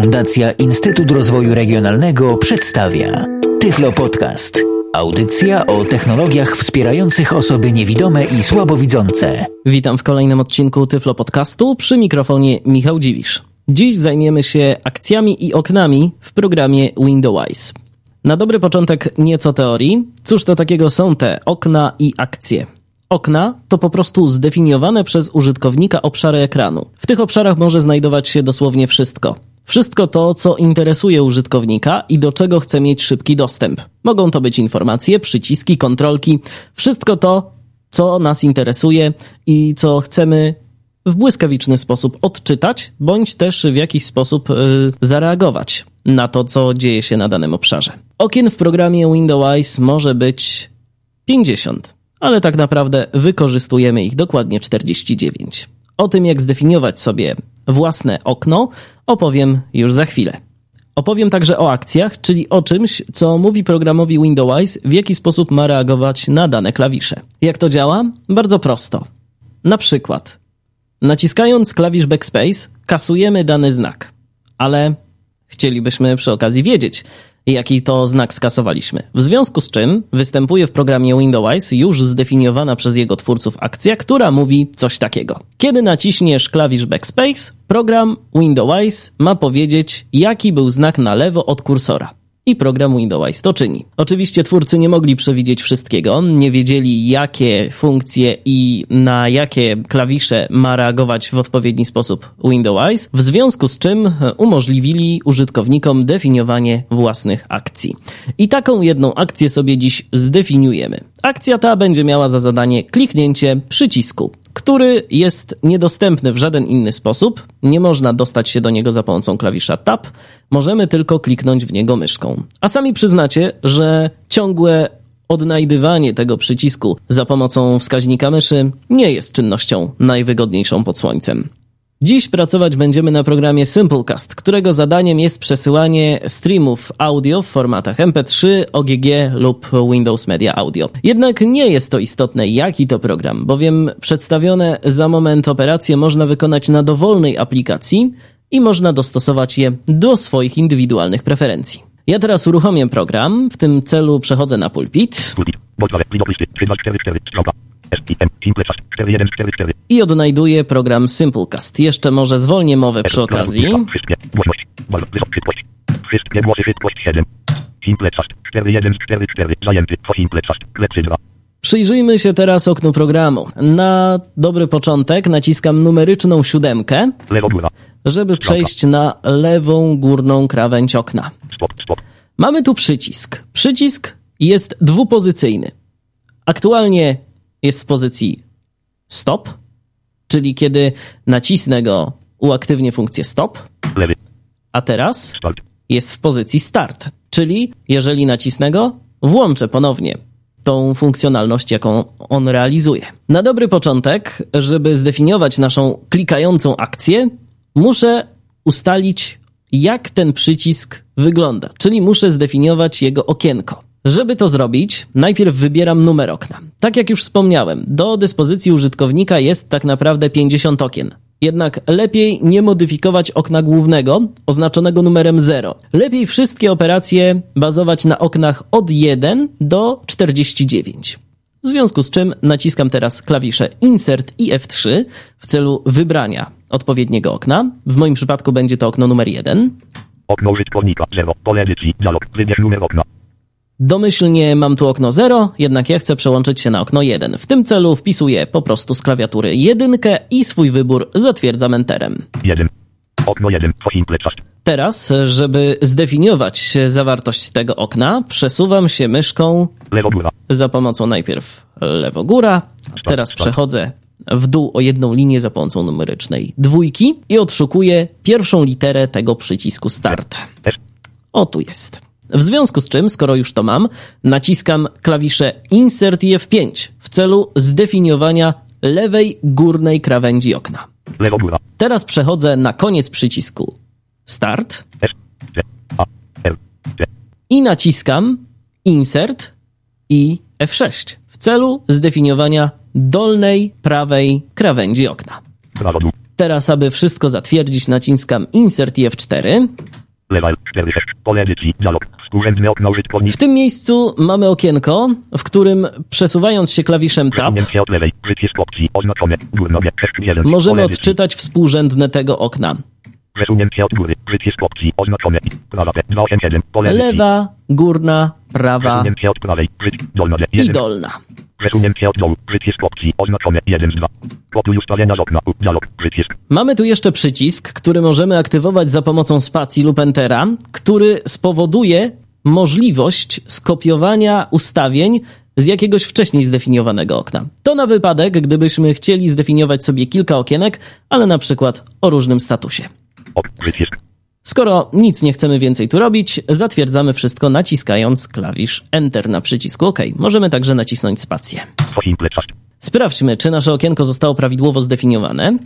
Fundacja Instytut Rozwoju Regionalnego przedstawia Tyflo Podcast. Audycja o technologiach wspierających osoby niewidome i słabowidzące. Witam w kolejnym odcinku Tyflo Podcastu przy mikrofonie Michał Dziwisz. Dziś zajmiemy się akcjami i oknami w programie Windows. Na dobry początek nieco teorii. Cóż to takiego są te okna i akcje? Okna to po prostu zdefiniowane przez użytkownika obszary ekranu. W tych obszarach może znajdować się dosłownie wszystko. Wszystko to, co interesuje użytkownika i do czego chce mieć szybki dostęp. Mogą to być informacje, przyciski, kontrolki, wszystko to, co nas interesuje i co chcemy w błyskawiczny sposób odczytać, bądź też w jakiś sposób yy, zareagować na to, co dzieje się na danym obszarze. Okien w programie Windows może być 50, ale tak naprawdę wykorzystujemy ich dokładnie 49. O tym, jak zdefiniować sobie własne okno, opowiem już za chwilę. Opowiem także o akcjach, czyli o czymś, co mówi programowi Windows, w jaki sposób ma reagować na dane klawisze. Jak to działa? Bardzo prosto. Na przykład, naciskając klawisz Backspace, kasujemy dany znak, ale chcielibyśmy przy okazji wiedzieć, jaki to znak skasowaliśmy. W związku z czym występuje w programie Windows już zdefiniowana przez jego twórców akcja, która mówi coś takiego. Kiedy naciśniesz klawisz Backspace, program Windows ma powiedzieć, jaki był znak na lewo od kursora i program Windows to czyni. Oczywiście twórcy nie mogli przewidzieć wszystkiego, nie wiedzieli jakie funkcje i na jakie klawisze ma reagować w odpowiedni sposób Windows, w związku z czym umożliwili użytkownikom definiowanie własnych akcji. I taką jedną akcję sobie dziś zdefiniujemy. Akcja ta będzie miała za zadanie kliknięcie przycisku który jest niedostępny w żaden inny sposób. Nie można dostać się do niego za pomocą klawisza Tab, możemy tylko kliknąć w niego myszką. A sami przyznacie, że ciągłe odnajdywanie tego przycisku za pomocą wskaźnika myszy nie jest czynnością najwygodniejszą pod słońcem. Dziś pracować będziemy na programie Simplecast, którego zadaniem jest przesyłanie streamów audio w formatach MP3, OGG lub Windows Media Audio. Jednak nie jest to istotne, jaki to program, bowiem przedstawione za moment operacje można wykonać na dowolnej aplikacji i można dostosować je do swoich indywidualnych preferencji. Ja teraz uruchomię program, w tym celu przechodzę na pulpit. I odnajduję program Simplecast. Jeszcze może zwolnię mowę przy okazji. Przyjrzyjmy się teraz oknu programu. Na dobry początek naciskam numeryczną siódemkę, żeby przejść na lewą górną krawędź okna. Mamy tu przycisk. Przycisk jest dwupozycyjny. Aktualnie jest w pozycji stop, czyli kiedy nacisnę go, uaktywnię funkcję stop. A teraz jest w pozycji start, czyli jeżeli nacisnę go, włączę ponownie tą funkcjonalność, jaką on realizuje. Na dobry początek, żeby zdefiniować naszą klikającą akcję, muszę ustalić, jak ten przycisk wygląda, czyli muszę zdefiniować jego okienko. Żeby to zrobić, najpierw wybieram numer okna. Tak jak już wspomniałem, do dyspozycji użytkownika jest tak naprawdę 50 okien. Jednak lepiej nie modyfikować okna głównego, oznaczonego numerem 0. Lepiej wszystkie operacje bazować na oknach od 1 do 49. W związku z czym naciskam teraz klawisze Insert i F3 w celu wybrania odpowiedniego okna. W moim przypadku będzie to okno numer 1. Okno użytkownika 0, pole edycji, dialog, wybierz numer okna. Domyślnie mam tu okno 0, jednak ja chcę przełączyć się na okno 1. W tym celu wpisuję po prostu z klawiatury jedynkę i swój wybór zatwierdzam enterem. 1. Okno 1, simple chat. Teraz, żeby zdefiniować zawartość tego okna, przesuwam się myszką za pomocą najpierw lewo góra, teraz przechodzę w dół o jedną linię za pomocą numerycznej dwójki i odszukuję pierwszą literę tego przycisku start. O, tu jest. W związku z czym, skoro już to mam, naciskam klawisze Insert i F5 w celu zdefiniowania lewej górnej krawędzi okna. Teraz przechodzę na koniec przycisku. Start. I naciskam Insert i F6 w celu zdefiniowania dolnej prawej krawędzi okna. Teraz, aby wszystko zatwierdzić, naciskam Insert i F4 Lewa L, 4 6, pole edycji, dialog, współrzędne okno użytkownik, W tym miejscu mamy okienko, w którym przesuwając się klawiszem Tab przesunięcie od lewej, przycisk opcji, oznaczone, górnogie, 6 1, możemy odczytać współrzędne tego okna. przesunięcie od góry, przycisk opcji, oznaczone, prawa P, 287, pole Lewa, górna, prawa. Przesunięcie od prawej, przycisk, dolna D, i 1, dolna. Przesunięcie od dołu, przycisk opcji, oznaczone, 1 z 2, pokój ustawienia z okna, dialog, przycisk, Mamy tu jeszcze przycisk, który możemy aktywować za pomocą spacji lub entera, który spowoduje możliwość skopiowania ustawień z jakiegoś wcześniej zdefiniowanego okna. To na wypadek, gdybyśmy chcieli zdefiniować sobie kilka okienek, ale na przykład o różnym statusie. ok, przycisk, Skoro nic nie chcemy więcej tu robić, zatwierdzamy wszystko naciskając klawisz Enter na przycisku OK. Możemy także nacisnąć spację. Sprawdźmy, czy nasze okienko zostało prawidłowo zdefiniowane.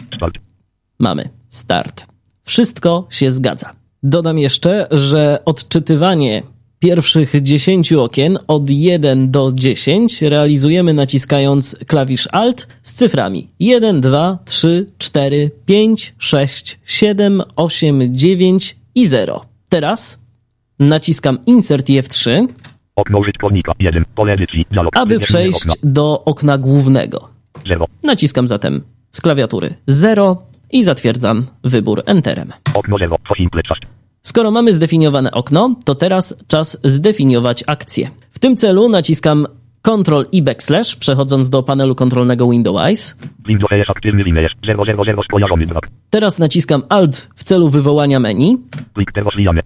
Mamy start. Wszystko się zgadza. Dodam jeszcze, że odczytywanie pierwszych 10 okien od 1 do 10 realizujemy naciskając klawisz Alt z cyframi 1, 2, 3, 4, 5, 6, 7, 8, 9 i 0. Teraz naciskam Insert i F3, okno użytkownika, 1, pole edycji, dialog, aby przejść okna, do okna głównego. 0, Naciskam zatem z klawiatury 0 i zatwierdzam wybór Enterem. okno 0, for simple Skoro mamy zdefiniowane okno, to teraz czas zdefiniować akcję. W tym celu naciskam Ctrl i backslash, przechodząc do panelu kontrolnego Windows. Windows jest aktywny linearz, 000 skojarzony brak, Teraz naciskam Alt w celu wywołania menu. Plik te rozwijane,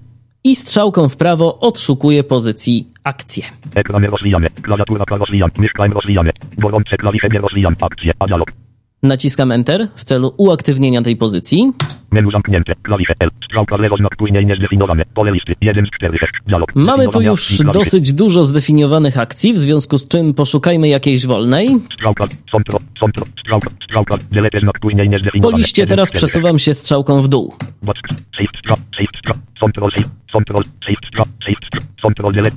i strzałką w prawo odszukuję pozycji akcje. ekran rozwijane, klawiatura rozwijane, mieszkań rozwijane, gorące klawisze nie rozwijane, akcje, dialog, Naciskam Enter w celu uaktywnienia tej pozycji. menu zamknięte, klawisze L, strzałka lewo znak później niezdefiniowane, pole listy, 1 z 4 6, dialog, Mamy tu już dosyć dużo zdefiniowanych akcji, w związku z czym poszukajmy jakiejś wolnej. Strzałka, strzałka, strzałka, delete znak Po niezdefiniowane, liście 1 z teraz 4 6, przesuwam się strzałką w dół. Control, save, stra, control, delete,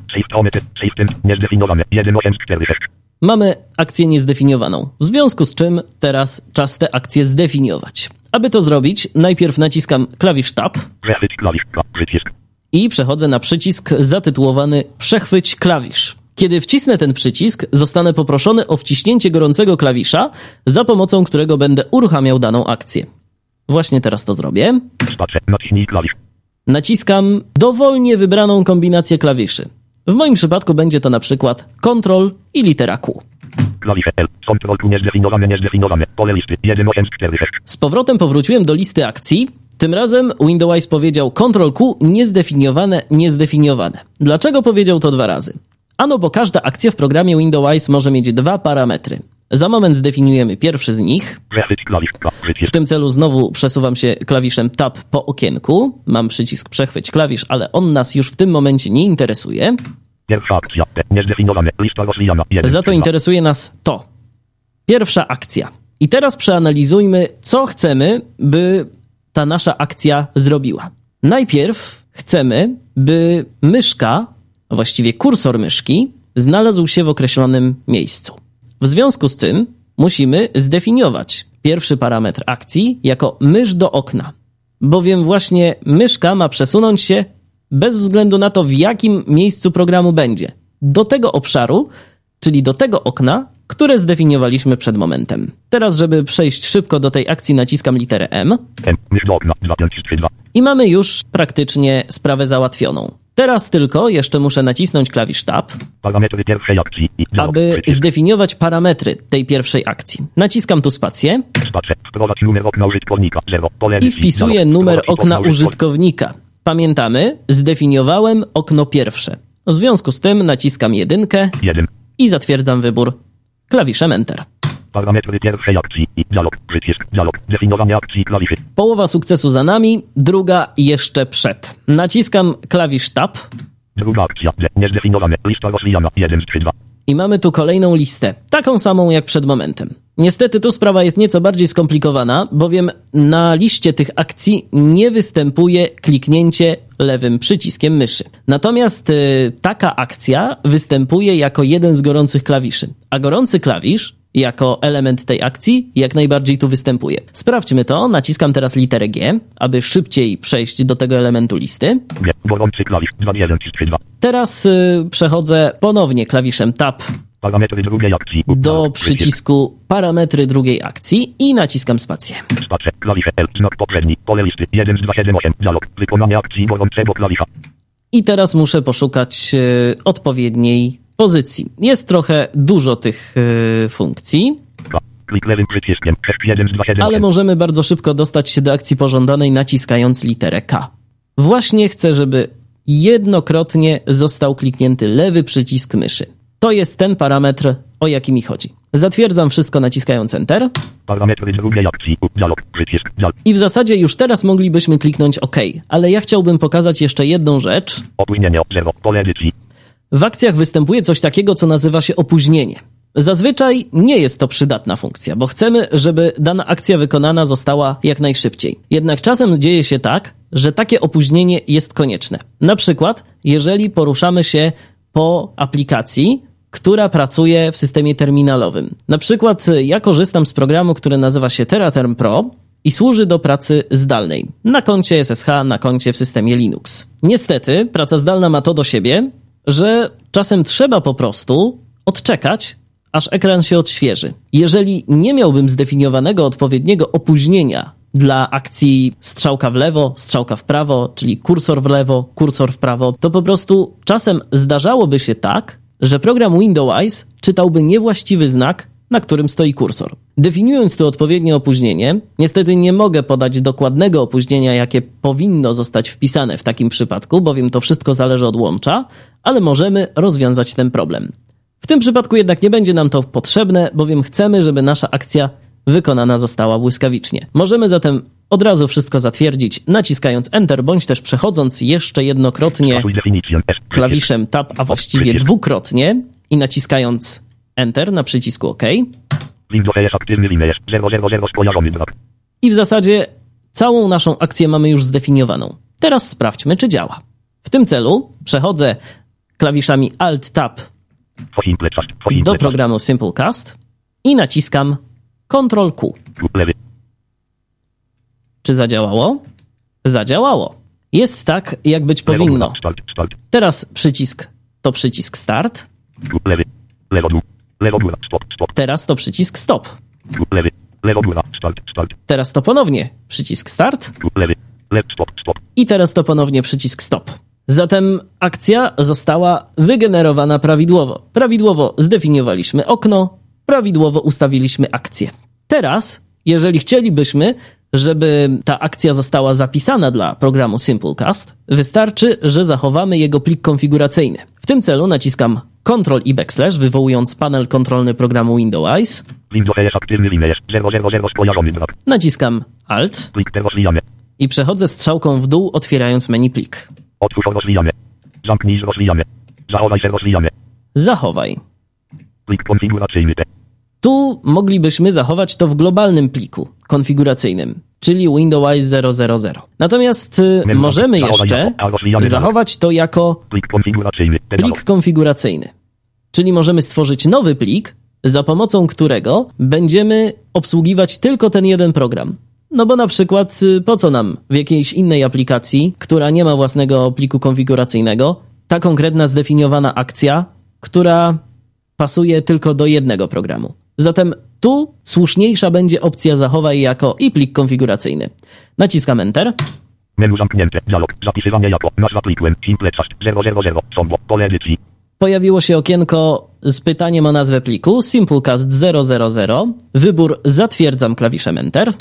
temp, niezdefiniowane, 1 8 4 6, Mamy akcję niezdefiniowaną, w związku z czym teraz czas tę akcję zdefiniować. Aby to zrobić, najpierw naciskam klawisz Tab i przechodzę na przycisk zatytułowany Przechwyć klawisz. Kiedy wcisnę ten przycisk, zostanę poproszony o wciśnięcie gorącego klawisza, za pomocą którego będę uruchamiał daną akcję. Właśnie teraz to zrobię. Naciskam dowolnie wybraną kombinację klawiszy. W moim przypadku będzie to na przykład Ctrl i litera Q. klawisze L, tu niezdefiniowane, niezdefiniowane, pole listy, 1 8 4 6, Z powrotem powróciłem do listy akcji. Tym razem Windows powiedział Ctrl Q niezdefiniowane, niezdefiniowane. Dlaczego powiedział to dwa razy? Ano bo każda akcja w programie Windows może mieć dwa parametry. Za moment zdefiniujemy pierwszy z nich. W tym celu znowu przesuwam się klawiszem Tab po okienku. Mam przycisk przechwyć klawisz, ale on nas już w tym momencie nie interesuje. pierwsza akcja, niezdefiniowane, lista rozwijana, 1 Za to interesuje nas to. Pierwsza akcja. I teraz przeanalizujmy, co chcemy, by ta nasza akcja zrobiła. Najpierw chcemy, by myszka, a właściwie kursor myszki, znalazł się w określonym miejscu. W związku z tym musimy zdefiniować pierwszy parametr akcji jako mysz do okna, bowiem właśnie myszka ma przesunąć się bez względu na to, w jakim miejscu programu będzie, do tego obszaru, czyli do tego okna, które zdefiniowaliśmy przed momentem. Teraz, żeby przejść szybko do tej akcji, naciskam literę M M, mysz do okna, 2 5 3 2, i mamy już praktycznie sprawę załatwioną. Teraz tylko jeszcze muszę nacisnąć klawisz Tab, akcji, aby zdefiniować parametry tej pierwszej akcji. Naciskam tu spację spacer, wprowadź numer okna użytkownika, 0, pole i wpisuję numer okna użytkownika. Pamiętamy, zdefiniowałem okno pierwsze. W związku z tym naciskam jedynkę 1, i zatwierdzam wybór klawiszem Enter. Parametry pierwszej akcji i dialog, przycisk, dialog, definiowanie akcji klawiszy, Połowa sukcesu za nami, druga jeszcze przed. Naciskam klawisz Tab druga akcja, niezdefiniowane, lista rozwijana, 1 z 3 2, i mamy tu kolejną listę, taką samą jak przed momentem. Niestety tu sprawa jest nieco bardziej skomplikowana, bowiem na liście tych akcji nie występuje kliknięcie lewym przyciskiem myszy. Natomiast y, taka akcja występuje jako jeden z gorących klawiszy, a gorący klawisz jako element tej akcji jak najbardziej tu występuje. Sprawdźmy to. Naciskam teraz literę G, aby szybciej przejść do tego elementu listy. G. Gorący klawisz 2 1 3 2. Teraz y, przechodzę ponownie klawiszem Tab Parametry drugiej akcji. do przycisku parametry drugiej akcji i naciskam spację. Klawisze L. Znak poprzedni. Pole listy 1 z 2 7 8. Dialog. Wykonanie akcji gorącego klawisza. I teraz muszę poszukać y, odpowiedniej pozycji. Jest trochę dużo tych y, funkcji, K. Klik lewym przyciskiem. Shift 1 z 2 7 ale 8. możemy bardzo szybko dostać się do akcji pożądanej naciskając literę K. Właśnie chcę, żeby jednokrotnie został kliknięty lewy przycisk myszy. To jest ten parametr, o jaki mi chodzi. Zatwierdzam wszystko naciskając Enter Parametry drugiej akcji. Dialog. Przycisk. Dialog. i w zasadzie już teraz moglibyśmy kliknąć OK, ale ja chciałbym pokazać jeszcze jedną rzecz. Opóźnienie 0. Pole edycji. W akcjach występuje coś takiego, co nazywa się opóźnienie. Zazwyczaj nie jest to przydatna funkcja, bo chcemy, żeby dana akcja wykonana została jak najszybciej. Jednak czasem dzieje się tak, że takie opóźnienie jest konieczne. Na przykład, jeżeli poruszamy się po aplikacji, która pracuje w systemie terminalowym. Na przykład ja korzystam z programu, który nazywa się TerraTerm Pro i służy do pracy zdalnej na koncie SSH, na koncie w systemie Linux. Niestety, praca zdalna ma to do siebie, że czasem trzeba po prostu odczekać, aż ekran się odświeży. Jeżeli nie miałbym zdefiniowanego odpowiedniego opóźnienia dla akcji strzałka w lewo, strzałka w prawo, czyli kursor w lewo, kursor w prawo, to po prostu czasem zdarzałoby się tak, że program Windows czytałby niewłaściwy znak, na którym stoi kursor. Definiując tu odpowiednie opóźnienie, niestety nie mogę podać dokładnego opóźnienia, jakie powinno zostać wpisane w takim przypadku, bowiem to wszystko zależy od łącza, ale możemy rozwiązać ten problem. W tym przypadku jednak nie będzie nam to potrzebne, bowiem chcemy, żeby nasza akcja wykonana została błyskawicznie. Możemy zatem od razu wszystko zatwierdzić, naciskając Enter, bądź też przechodząc jeszcze jednokrotnie klawiszem Tab, a właściwie dwukrotnie i naciskając Enter na przycisku OK. Windows jest aktywny Linux 000 skojarzony brak. I w zasadzie całą naszą akcję mamy już zdefiniowaną. Teraz sprawdźmy, czy działa. W tym celu przechodzę klawiszami Alt-Tab do programu Simplecast i naciskam Ctrl-Q. Czy zadziałało? Zadziałało. Jest tak, jak być powinno. Teraz przycisk to przycisk Start, teraz to przycisk Stop. Teraz to ponownie przycisk Start i teraz to ponownie przycisk Stop. Zatem akcja została wygenerowana prawidłowo. Prawidłowo zdefiniowaliśmy okno, prawidłowo ustawiliśmy akcję. Teraz, jeżeli chcielibyśmy, żeby ta akcja została zapisana dla programu Simplecast, wystarczy, że zachowamy jego plik konfiguracyjny. W tym celu naciskam Ctrl i backslash, wywołując panel kontrolny programu Windows. Windows jest aktywny Linux 000 skojarzony. Naciskam Alt Plik i przechodzę strzałką w dół, otwierając menu plik. Otwórz rozwijamy. Zamknij z rozwijamy. Zachowaj się rozwijamy. Zachowaj. Plik konfiguracyjny. Tu moglibyśmy zachować to w globalnym pliku konfiguracyjnym, czyli Windows 000. Natomiast y, Menu. możemy jeszcze zachować to jako Plik konfiguracyjny plik konfiguracyjny. Czyli możemy stworzyć nowy plik, za pomocą którego będziemy obsługiwać tylko ten jeden program. No bo na przykład y, po co nam w jakiejś innej aplikacji, która nie ma własnego pliku konfiguracyjnego, ta konkretna zdefiniowana akcja, która pasuje tylko do jednego programu. Zatem tu słuszniejsza będzie opcja zachowaj jako i plik konfiguracyjny. Naciskam Enter. Menu zamknięte. Dialog. Zapisywanie jako. Nazwa plikiem. Simple cast 000. Sombo. Pole edycji. Pojawiło się okienko z pytaniem o nazwę pliku Simplecast 000. Wybór zatwierdzam klawiszem Enter.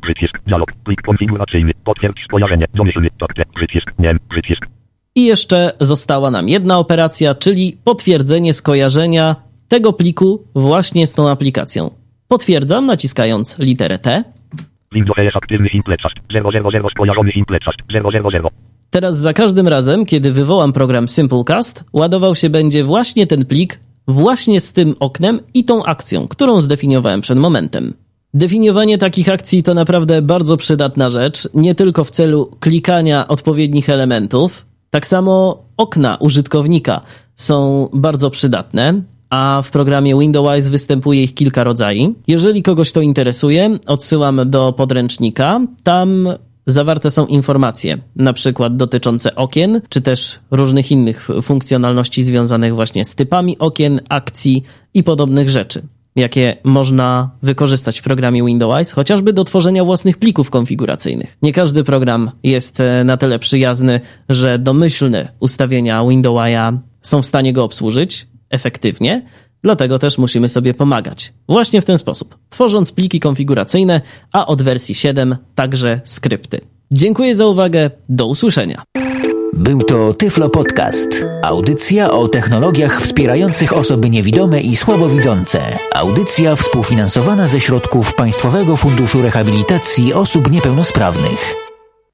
Przycisk. Dialog. Plik konfiguracyjny. Potwierdź skojarzenie. Domyślny. Przycisk. Nie. Przycisk. I jeszcze została nam jedna operacja, czyli potwierdzenie skojarzenia tego pliku właśnie z tą aplikacją. Potwierdzam naciskając literę T. Windows jest aktywny Simple cast 000 skojarzony Simple cast 000. Teraz za każdym razem, kiedy wywołam program Simplecast, ładował się będzie właśnie ten plik, właśnie z tym oknem i tą akcją, którą zdefiniowałem przed momentem. Definiowanie takich akcji to naprawdę bardzo przydatna rzecz, nie tylko w celu klikania odpowiednich elementów, tak samo okna użytkownika są bardzo przydatne. a w programie Windows występuje ich kilka rodzajów. Jeżeli kogoś to interesuje, odsyłam do podręcznika. Tam zawarte są informacje, na przykład dotyczące okien, czy też różnych innych funkcjonalności związanych właśnie z typami okien, akcji i podobnych rzeczy jakie można wykorzystać w programie Windows, chociażby do tworzenia własnych plików konfiguracyjnych. Nie każdy program jest e, na tyle przyjazny, że domyślne ustawienia Windowsa są w stanie go obsłużyć efektywnie, dlatego też musimy sobie pomagać. Właśnie w ten sposób, tworząc pliki konfiguracyjne, a od wersji 7 także skrypty. Dziękuję za uwagę, do usłyszenia. Był to Tyflo Podcast. Audycja o technologiach wspierających osoby niewidome i słabowidzące. Audycja współfinansowana ze środków Państwowego Funduszu Rehabilitacji Osób Niepełnosprawnych.